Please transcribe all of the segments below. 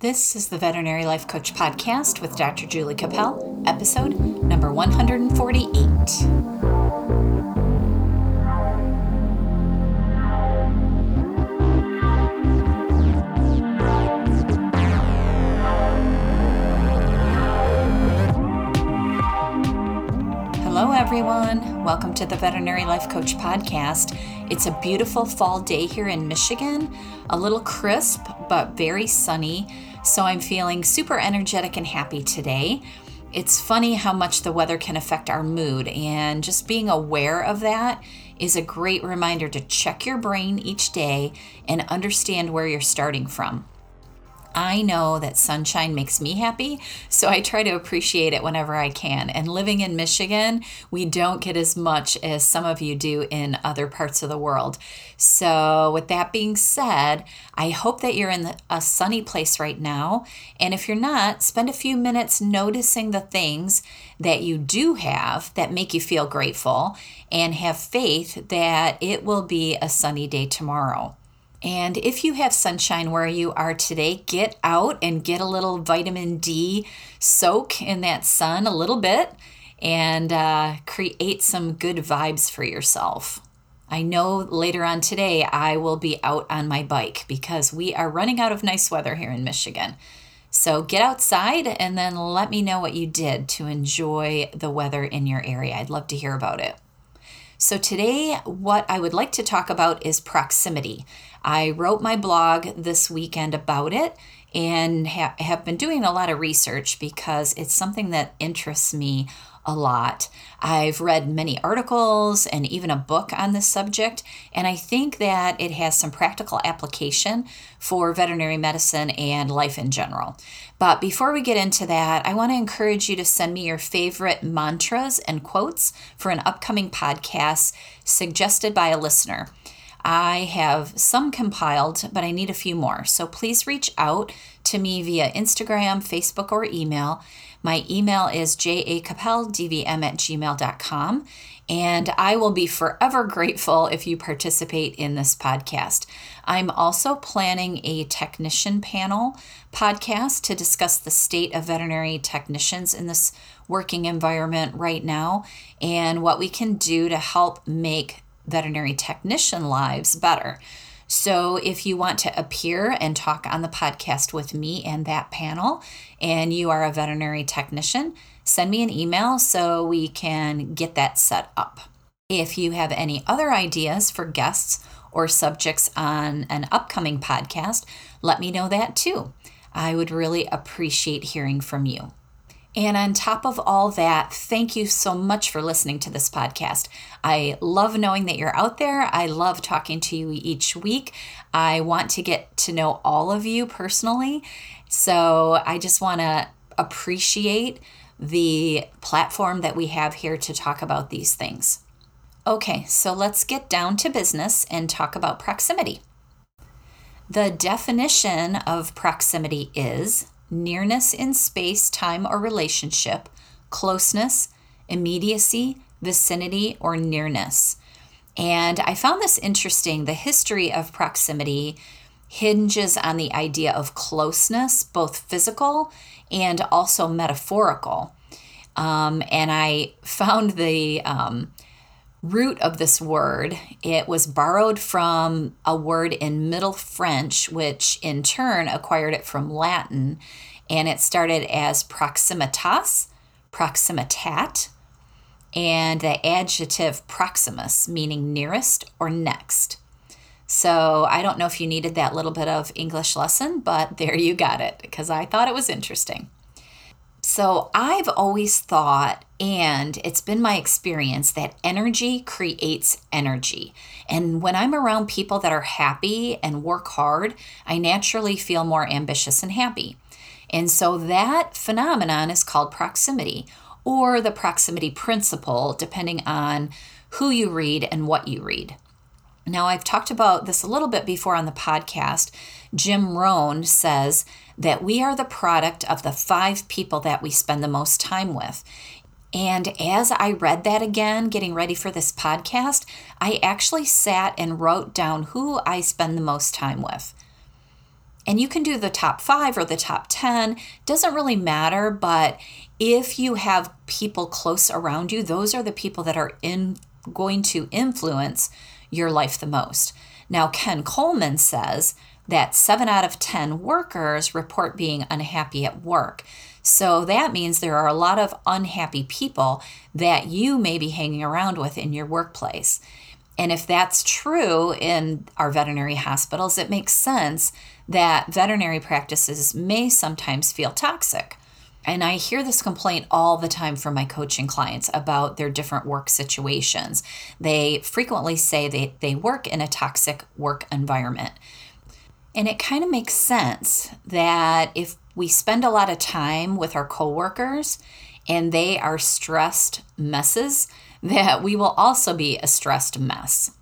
This is the Veterinary Life Coach Podcast with Dr. Julie Capel, episode number 148. Hello, everyone. Welcome to the Veterinary Life Coach Podcast. It's a beautiful fall day here in Michigan, a little crisp, but very sunny. So I'm feeling super energetic and happy today. It's funny how much the weather can affect our mood, and just being aware of that is a great reminder to check your brain each day and understand where you're starting from. I know that sunshine makes me happy, so I try to appreciate it whenever I can. And living in Michigan, we don't get as much as some of you do in other parts of the world. So, with that being said, I hope that you're in a sunny place right now. And if you're not, spend a few minutes noticing the things that you do have that make you feel grateful and have faith that it will be a sunny day tomorrow. And if you have sunshine where you are today, get out and get a little vitamin D soak in that sun a little bit and uh, create some good vibes for yourself. I know later on today I will be out on my bike because we are running out of nice weather here in Michigan. So get outside and then let me know what you did to enjoy the weather in your area. I'd love to hear about it. So, today, what I would like to talk about is proximity. I wrote my blog this weekend about it and ha- have been doing a lot of research because it's something that interests me a lot. I've read many articles and even a book on this subject, and I think that it has some practical application for veterinary medicine and life in general. But before we get into that, I want to encourage you to send me your favorite mantras and quotes for an upcoming podcast suggested by a listener. I have some compiled, but I need a few more. So please reach out to me via Instagram, Facebook, or email. My email is jacapeldvm at gmail.com, and I will be forever grateful if you participate in this podcast. I'm also planning a technician panel podcast to discuss the state of veterinary technicians in this working environment right now and what we can do to help make veterinary technician lives better. So, if you want to appear and talk on the podcast with me and that panel, and you are a veterinary technician, send me an email so we can get that set up. If you have any other ideas for guests or subjects on an upcoming podcast, let me know that too. I would really appreciate hearing from you. And on top of all that, thank you so much for listening to this podcast. I love knowing that you're out there. I love talking to you each week. I want to get to know all of you personally. So I just want to appreciate the platform that we have here to talk about these things. Okay, so let's get down to business and talk about proximity. The definition of proximity is nearness in space, time, or relationship, closeness, immediacy, vicinity, or nearness. And I found this interesting. The history of proximity hinges on the idea of closeness, both physical and also metaphorical. Um, and I found the um, root of this word. It was borrowed from a word in Middle French, which in turn acquired it from Latin, and it started as proximitas, proximitat, and the adjective proximus, meaning nearest or next. So I don't know if you needed that little bit of English lesson, but there you got it because I thought it was interesting. So I've always thought, and it's been my experience, that energy creates energy. And when I'm around people that are happy and work hard, I naturally feel more ambitious and happy. And so that phenomenon is called proximity or the proximity principle, depending on who you read and what you read. Now, I've talked about this a little bit before on the podcast. Jim Rohn says that we are the product of the five people that we spend the most time with. And as I read that again, getting ready for this podcast, I actually sat and wrote down who I spend the most time with. And you can do the top five or the top 10, doesn't really matter. But if you have people close around you, those are the people that are in going to influence your life the most. Now, Ken Coleman says that seven out of 10 workers report being unhappy at work. So that means there are a lot of unhappy people that you may be hanging around with in your workplace. And if that's true in our veterinary hospitals, it makes sense that veterinary practices may sometimes feel toxic. And I hear this complaint all the time from my coaching clients about their different work situations. They frequently say they, they work in a toxic work environment. And it kind of makes sense that if we spend a lot of time with our coworkers and they are stressed messes, that we will also be a stressed mess.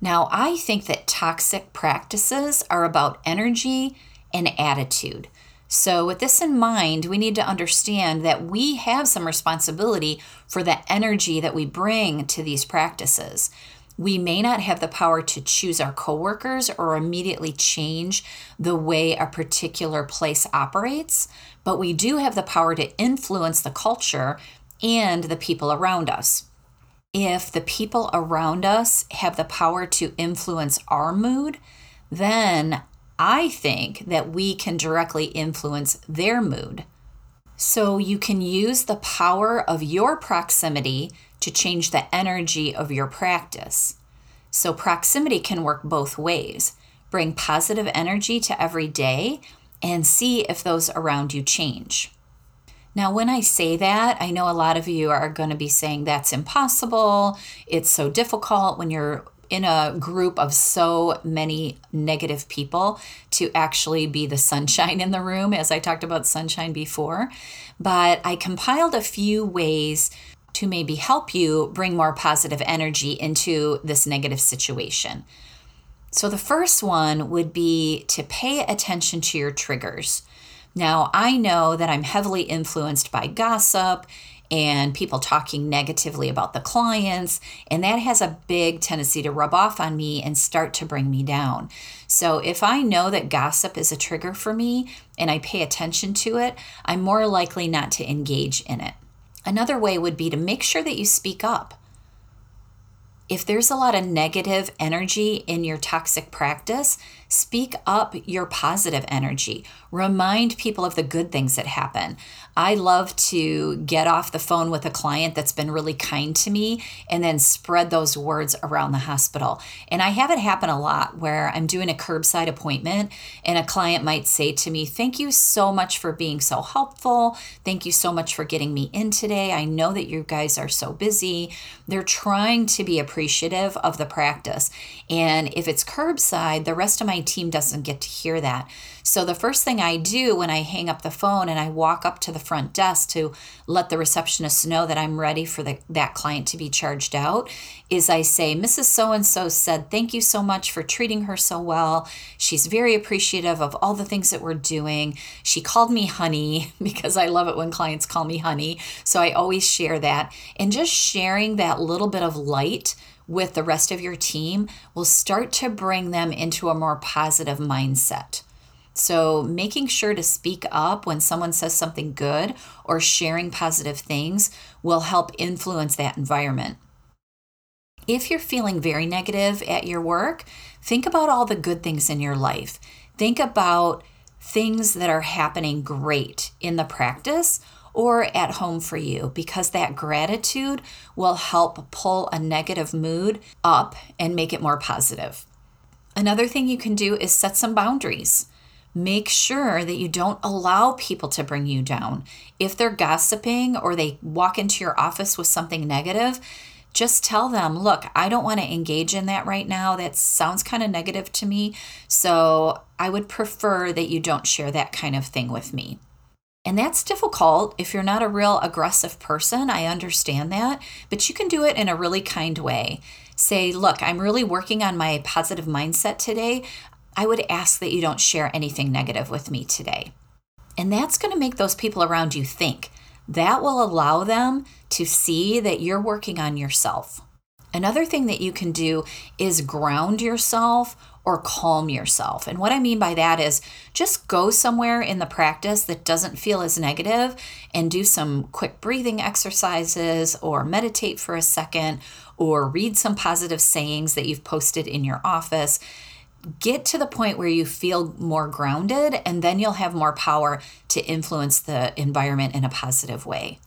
Now, I think that toxic practices are about energy and attitude. So, with this in mind, we need to understand that we have some responsibility for the energy that we bring to these practices. We may not have the power to choose our coworkers or immediately change the way a particular place operates, but we do have the power to influence the culture and the people around us if the people around us have the power to influence our mood, then I think that we can directly influence their mood. So you can use the power of your proximity to change the energy of your practice. So proximity can work both ways. Bring positive energy to every day and see if those around you change. Now, when I say that, I know a lot of you are going to be saying that's impossible. It's so difficult when you're in a group of so many negative people to actually be the sunshine in the room, as I talked about sunshine before. But I compiled a few ways to maybe help you bring more positive energy into this negative situation. So, the first one would be to pay attention to your triggers. Now, I know that I'm heavily influenced by gossip and people talking negatively about the clients, and that has a big tendency to rub off on me and start to bring me down. So, if I know that gossip is a trigger for me and I pay attention to it, I'm more likely not to engage in it. Another way would be to make sure that you speak up. If there's a lot of negative energy in your toxic practice, Speak up your positive energy. Remind people of the good things that happen. I love to get off the phone with a client that's been really kind to me and then spread those words around the hospital. And I have it happen a lot where I'm doing a curbside appointment and a client might say to me, Thank you so much for being so helpful. Thank you so much for getting me in today. I know that you guys are so busy. They're trying to be appreciative of the practice. And if it's curbside, the rest of my my team doesn't get to hear that. So the first thing I do when I hang up the phone and I walk up to the front desk to let the receptionist know that I'm ready for the, that client to be charged out is I say, Mrs. So and so said, Thank you so much for treating her so well. She's very appreciative of all the things that we're doing. She called me honey because I love it when clients call me honey. So I always share that. And just sharing that little bit of light with the rest of your team will start to bring them into a more positive mindset. So, making sure to speak up when someone says something good or sharing positive things will help influence that environment. If you're feeling very negative at your work, think about all the good things in your life. Think about things that are happening great in the practice or at home for you because that gratitude will help pull a negative mood up and make it more positive. Another thing you can do is set some boundaries. Make sure that you don't allow people to bring you down. If they're gossiping or they walk into your office with something negative, just tell them, look, I don't want to engage in that right now. That sounds kind of negative to me. So I would prefer that you don't share that kind of thing with me. And that's difficult if you're not a real aggressive person. I understand that, but you can do it in a really kind way. Say, look, I'm really working on my positive mindset today. I would ask that you don't share anything negative with me today. And that's going to make those people around you think. That will allow them to see that you're working on yourself. Another thing that you can do is ground yourself or calm yourself. And what I mean by that is just go somewhere in the practice that doesn't feel as negative and do some quick breathing exercises or meditate for a second or read some positive sayings that you've posted in your office. Get to the point where you feel more grounded, and then you'll have more power to influence the environment in a positive way.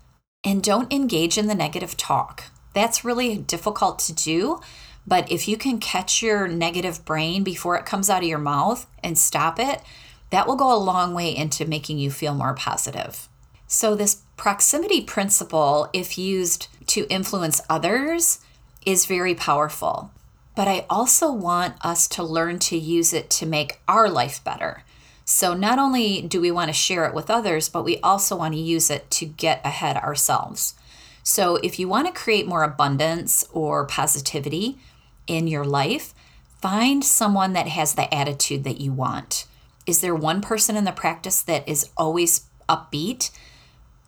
And don't engage in the negative talk. That's really difficult to do but if you can catch your negative brain before it comes out of your mouth and stop it, that will go a long way into making you feel more positive. So, this proximity principle, if used to influence others, is very powerful. But I also want us to learn to use it to make our life better. So, not only do we want to share it with others, but we also want to use it to get ahead ourselves. So, if you want to create more abundance or positivity, in your life, find someone that has the attitude that you want. Is there one person in the practice that is always upbeat?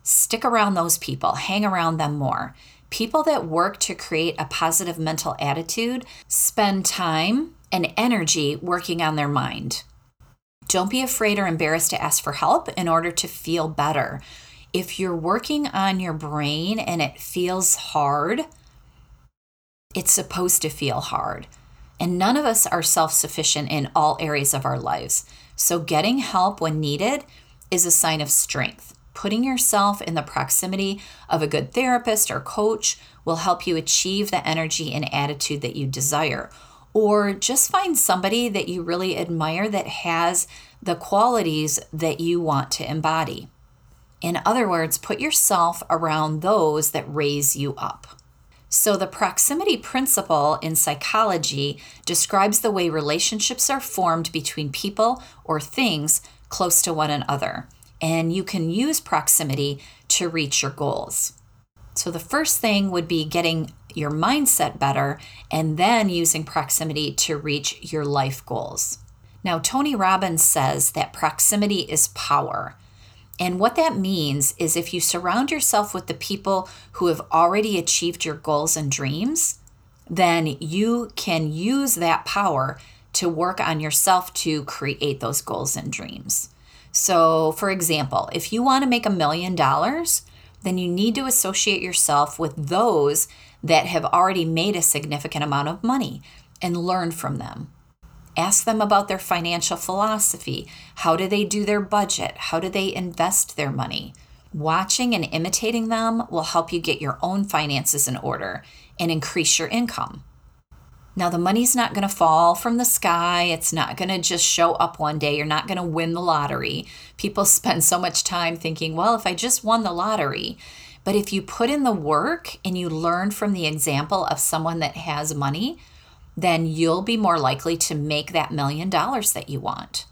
Stick around those people, hang around them more. People that work to create a positive mental attitude spend time and energy working on their mind. Don't be afraid or embarrassed to ask for help in order to feel better. If you're working on your brain and it feels hard, it's supposed to feel hard. And none of us are self sufficient in all areas of our lives. So, getting help when needed is a sign of strength. Putting yourself in the proximity of a good therapist or coach will help you achieve the energy and attitude that you desire. Or just find somebody that you really admire that has the qualities that you want to embody. In other words, put yourself around those that raise you up. So, the proximity principle in psychology describes the way relationships are formed between people or things close to one another. And you can use proximity to reach your goals. So, the first thing would be getting your mindset better and then using proximity to reach your life goals. Now, Tony Robbins says that proximity is power. And what that means is if you surround yourself with the people who have already achieved your goals and dreams, then you can use that power to work on yourself to create those goals and dreams. So, for example, if you want to make a million dollars, then you need to associate yourself with those that have already made a significant amount of money and learn from them. Ask them about their financial philosophy. How do they do their budget? How do they invest their money? Watching and imitating them will help you get your own finances in order and increase your income. Now, the money's not going to fall from the sky. It's not going to just show up one day. You're not going to win the lottery. People spend so much time thinking, well, if I just won the lottery. But if you put in the work and you learn from the example of someone that has money, then you'll be more likely to make that million dollars that you want.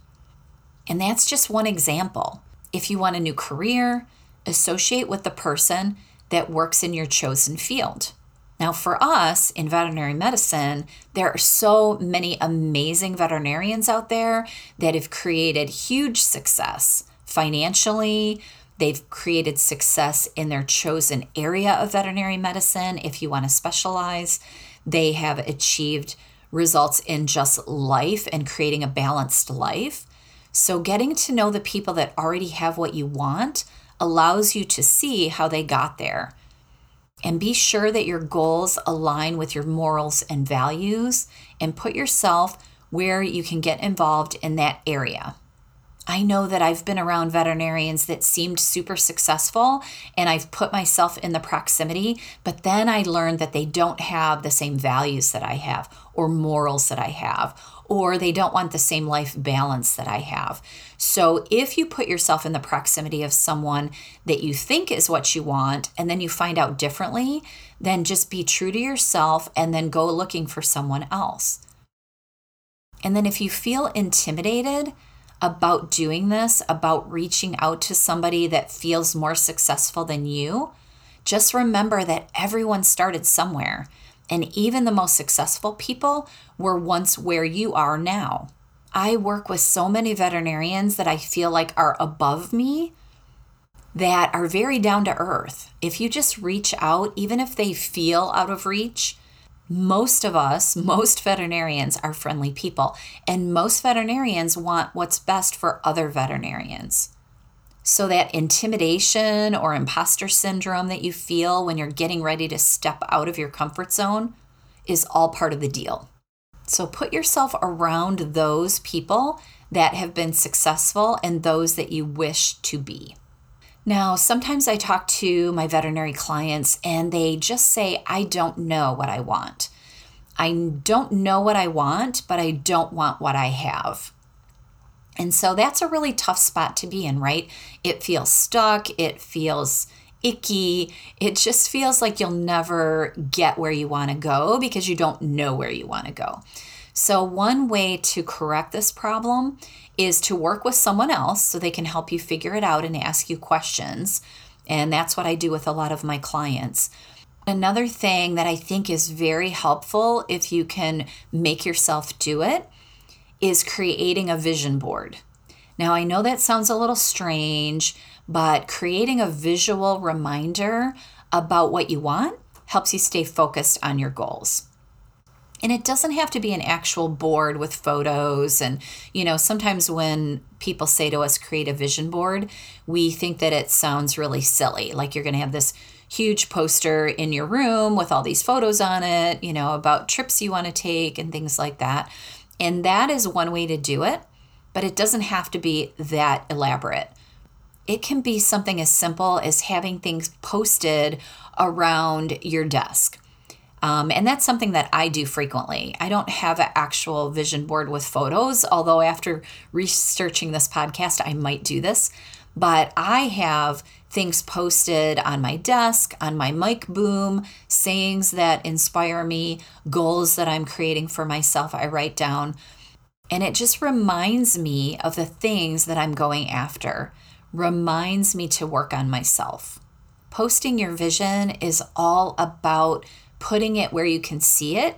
And that's just one example. If you want a new career, associate with the person that works in your chosen field. Now, for us in veterinary medicine, there are so many amazing veterinarians out there that have created huge success financially. They've created success in their chosen area of veterinary medicine if you want to specialize. They have achieved results in just life and creating a balanced life. So, getting to know the people that already have what you want allows you to see how they got there. And be sure that your goals align with your morals and values and put yourself where you can get involved in that area. I know that I've been around veterinarians that seemed super successful and I've put myself in the proximity, but then I learned that they don't have the same values that I have or morals that I have, or they don't want the same life balance that I have. So if you put yourself in the proximity of someone that you think is what you want and then you find out differently, then just be true to yourself and then go looking for someone else. And then if you feel intimidated, about doing this, about reaching out to somebody that feels more successful than you, just remember that everyone started somewhere. And even the most successful people were once where you are now. I work with so many veterinarians that I feel like are above me that are very down to earth. If you just reach out, even if they feel out of reach, most of us, most veterinarians are friendly people, and most veterinarians want what's best for other veterinarians. So, that intimidation or imposter syndrome that you feel when you're getting ready to step out of your comfort zone is all part of the deal. So, put yourself around those people that have been successful and those that you wish to be. Now, sometimes I talk to my veterinary clients and they just say, I don't know what I want. I don't know what I want, but I don't want what I have. And so that's a really tough spot to be in, right? It feels stuck, it feels icky, it just feels like you'll never get where you want to go because you don't know where you want to go. So, one way to correct this problem is to work with someone else so they can help you figure it out and ask you questions. And that's what I do with a lot of my clients. Another thing that I think is very helpful if you can make yourself do it is creating a vision board. Now, I know that sounds a little strange, but creating a visual reminder about what you want helps you stay focused on your goals. And it doesn't have to be an actual board with photos. And, you know, sometimes when people say to us, create a vision board, we think that it sounds really silly. Like you're going to have this huge poster in your room with all these photos on it, you know, about trips you want to take and things like that. And that is one way to do it, but it doesn't have to be that elaborate. It can be something as simple as having things posted around your desk. Um, and that's something that I do frequently. I don't have an actual vision board with photos, although after researching this podcast, I might do this. But I have things posted on my desk, on my mic boom, sayings that inspire me, goals that I'm creating for myself, I write down. And it just reminds me of the things that I'm going after, reminds me to work on myself. Posting your vision is all about putting it where you can see it,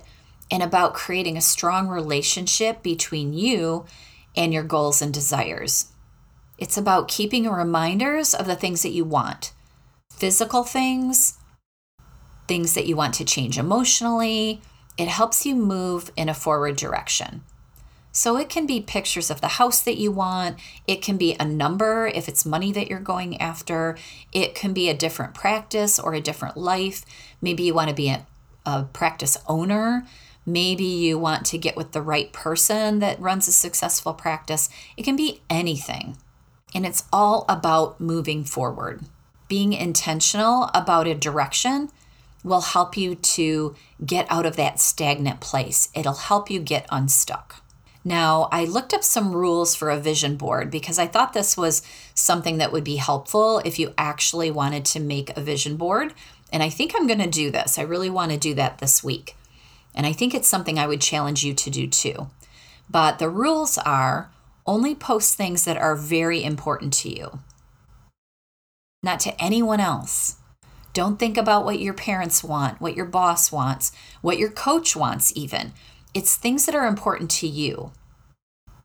and about creating a strong relationship between you and your goals and desires. It's about keeping reminders of the things that you want physical things, things that you want to change emotionally. It helps you move in a forward direction. So it can be pictures of the house that you want. It can be a number if it's money that you're going after. It can be a different practice or a different life. Maybe you want to be a, a practice owner. Maybe you want to get with the right person that runs a successful practice. It can be anything. And it's all about moving forward. Being intentional about a direction will help you to get out of that stagnant place. It'll help you get unstuck. Now, I looked up some rules for a vision board because I thought this was something that would be helpful if you actually wanted to make a vision board. And I think I'm going to do this. I really want to do that this week. And I think it's something I would challenge you to do too. But the rules are only post things that are very important to you, not to anyone else. Don't think about what your parents want, what your boss wants, what your coach wants, even. It's things that are important to you.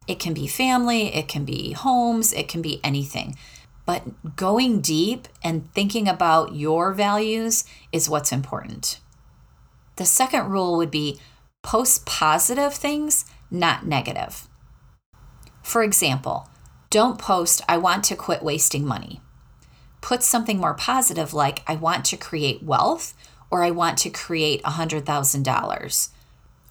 It can be family, it can be homes, it can be anything. But going deep and thinking about your values is what's important. The second rule would be post positive things, not negative. For example, don't post, I want to quit wasting money. Put something more positive like, I want to create wealth or I want to create $100,000.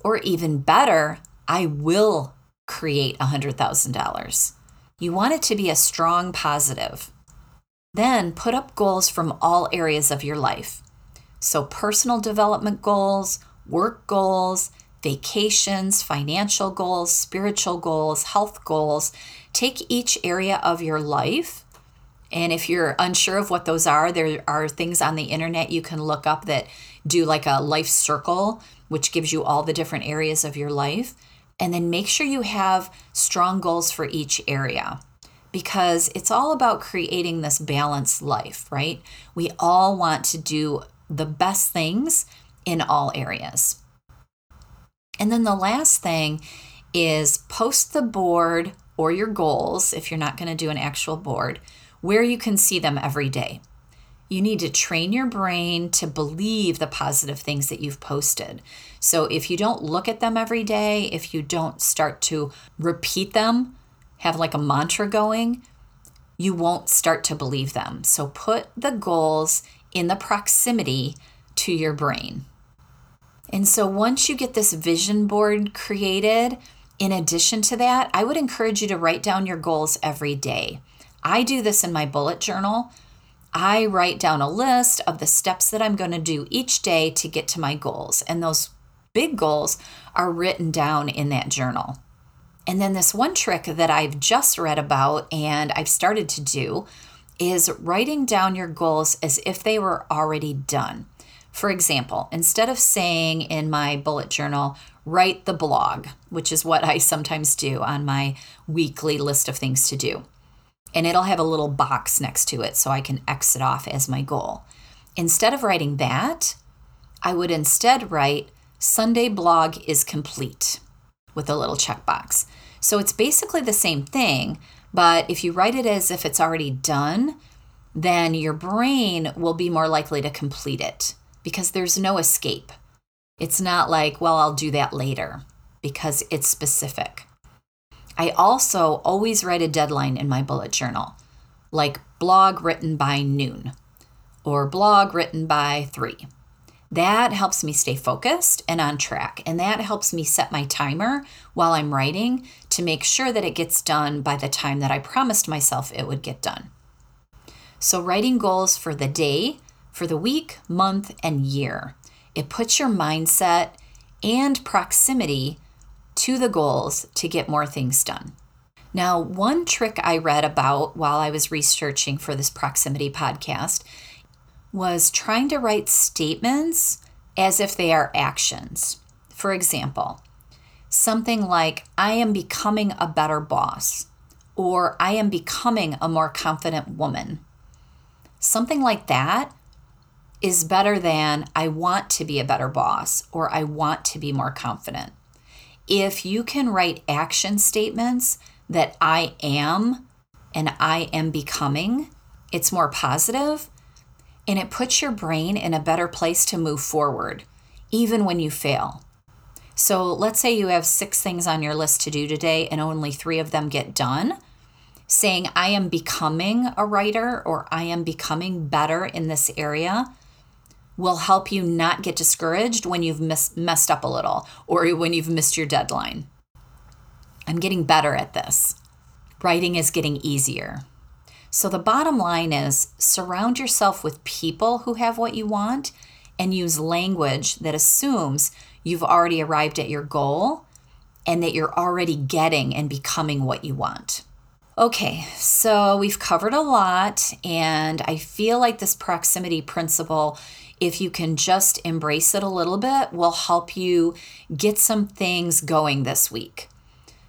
Or even better, I will create $100,000. You want it to be a strong positive. Then put up goals from all areas of your life. So, personal development goals, work goals, vacations, financial goals, spiritual goals, health goals. Take each area of your life. And if you're unsure of what those are, there are things on the internet you can look up that do like a life circle, which gives you all the different areas of your life and then make sure you have strong goals for each area because it's all about creating this balanced life, right? We all want to do the best things in all areas. And then the last thing is post the board or your goals, if you're not going to do an actual board, where you can see them every day. You need to train your brain to believe the positive things that you've posted. So if you don't look at them every day, if you don't start to repeat them, have like a mantra going, you won't start to believe them. So put the goals in the proximity to your brain. And so once you get this vision board created, in addition to that, I would encourage you to write down your goals every day. I do this in my bullet journal. I write down a list of the steps that I'm going to do each day to get to my goals. And those big goals are written down in that journal. And then, this one trick that I've just read about and I've started to do is writing down your goals as if they were already done. For example, instead of saying in my bullet journal, write the blog, which is what I sometimes do on my weekly list of things to do and it'll have a little box next to it so I can X it off as my goal. Instead of writing that, I would instead write Sunday blog is complete with a little checkbox. So it's basically the same thing, but if you write it as if it's already done, then your brain will be more likely to complete it because there's no escape. It's not like, well, I'll do that later because it's specific. I also always write a deadline in my bullet journal, like blog written by noon or blog written by three. That helps me stay focused and on track. And that helps me set my timer while I'm writing to make sure that it gets done by the time that I promised myself it would get done. So, writing goals for the day, for the week, month, and year. It puts your mindset and proximity to the goals to get more things done. Now, one trick I read about while I was researching for this proximity podcast was trying to write statements as if they are actions. For example, something like, I am becoming a better boss, or I am becoming a more confident woman. Something like that is better than, I want to be a better boss, or I want to be more confident if you can write action statements that I am and I am becoming, it's more positive and it puts your brain in a better place to move forward, even when you fail. So let's say you have six things on your list to do today and only three of them get done. Saying, I am becoming a writer or I am becoming better in this area will help you not get discouraged when you've messed up a little or when you've missed your deadline. I'm getting better at this. Writing is getting easier. So, the bottom line is surround yourself with people who have what you want and use language that assumes you've already arrived at your goal and that you're already getting and becoming what you want. Okay, so we've covered a lot, and I feel like this proximity principle if you can just embrace it a little bit, will help you get some things going this week.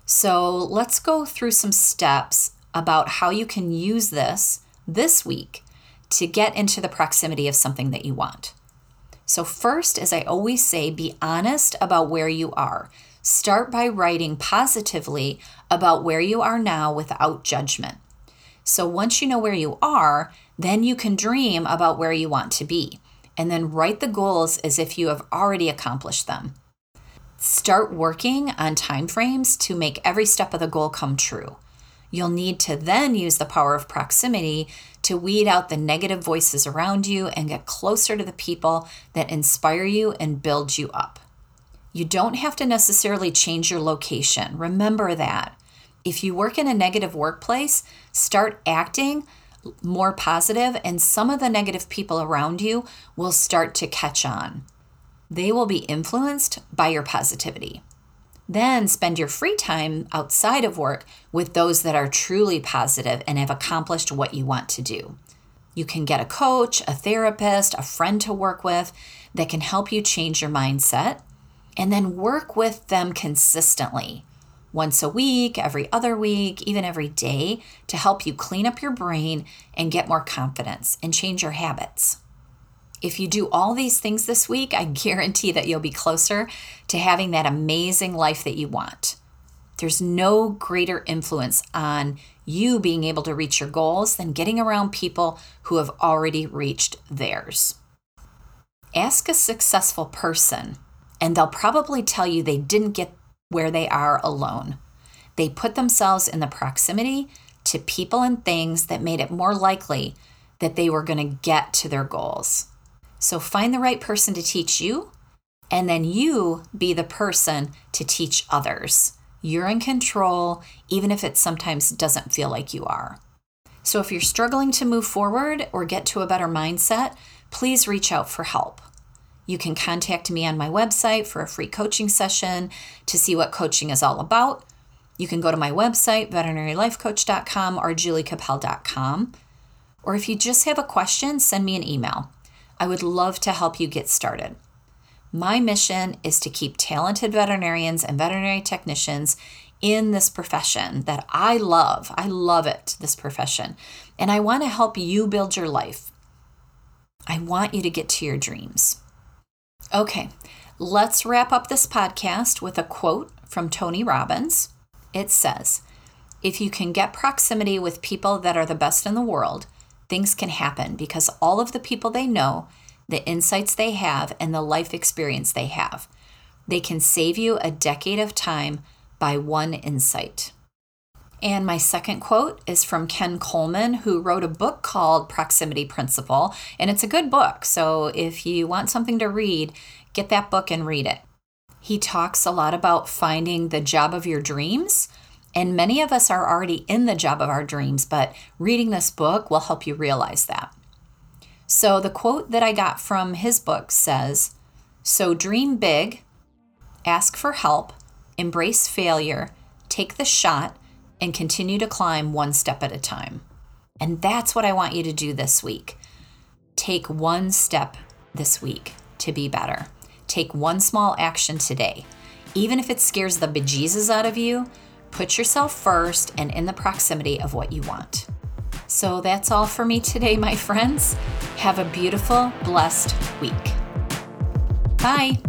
So let's go through some steps about how you can use this this week to get into the proximity of something that you want. So, first, as I always say, be honest about where you are. Start by writing positively about where you are now without judgment. So, once you know where you are, then you can dream about where you want to be and then write the goals as if you have already accomplished them. Start working on timeframes to make every step of the goal come true. You'll need to then use the power of proximity to weed out the negative voices around you and get closer to the people that inspire you and build you up. You don't have to necessarily change your location. Remember that. If you work in a negative workplace, start acting more positive, and some of the negative people around you will start to catch on. They will be influenced by your positivity. Then spend your free time outside of work with those that are truly positive and have accomplished what you want to do. You can get a coach, a therapist, a friend to work with that can help you change your mindset, and then work with them consistently once a week, every other week, even every day to help you clean up your brain and get more confidence and change your habits. If you do all these things this week, I guarantee that you'll be closer to having that amazing life that you want. There's no greater influence on you being able to reach your goals than getting around people who have already reached theirs. Ask a successful person, and they'll probably tell you they didn't get where they are alone. They put themselves in the proximity to people and things that made it more likely that they were going to get to their goals. So find the right person to teach you, and then you be the person to teach others. You're in control, even if it sometimes doesn't feel like you are. So if you're struggling to move forward or get to a better mindset, please reach out for help. You can contact me on my website for a free coaching session to see what coaching is all about. You can go to my website, veterinarylifecoach.com or juliecapel.com. Or if you just have a question, send me an email. I would love to help you get started. My mission is to keep talented veterinarians and veterinary technicians in this profession that I love. I love it, this profession. And I want to help you build your life. I want you to get to your dreams. Okay, let's wrap up this podcast with a quote from Tony Robbins. It says, If you can get proximity with people that are the best in the world, things can happen because all of the people they know the insights they have, and the life experience they have. They can save you a decade of time by one insight. And my second quote is from Ken Coleman, who wrote a book called Proximity Principle. And it's a good book. So if you want something to read, get that book and read it. He talks a lot about finding the job of your dreams. And many of us are already in the job of our dreams, but reading this book will help you realize that. So the quote that I got from his book says So dream big, ask for help, embrace failure, take the shot, and continue to climb one step at a time. And that's what I want you to do this week. Take one step this week to be better. Take one small action today. Even if it scares the bejesus out of you, put yourself first and in the proximity of what you want. So that's all for me today, my friends. Have a beautiful, blessed week. Bye.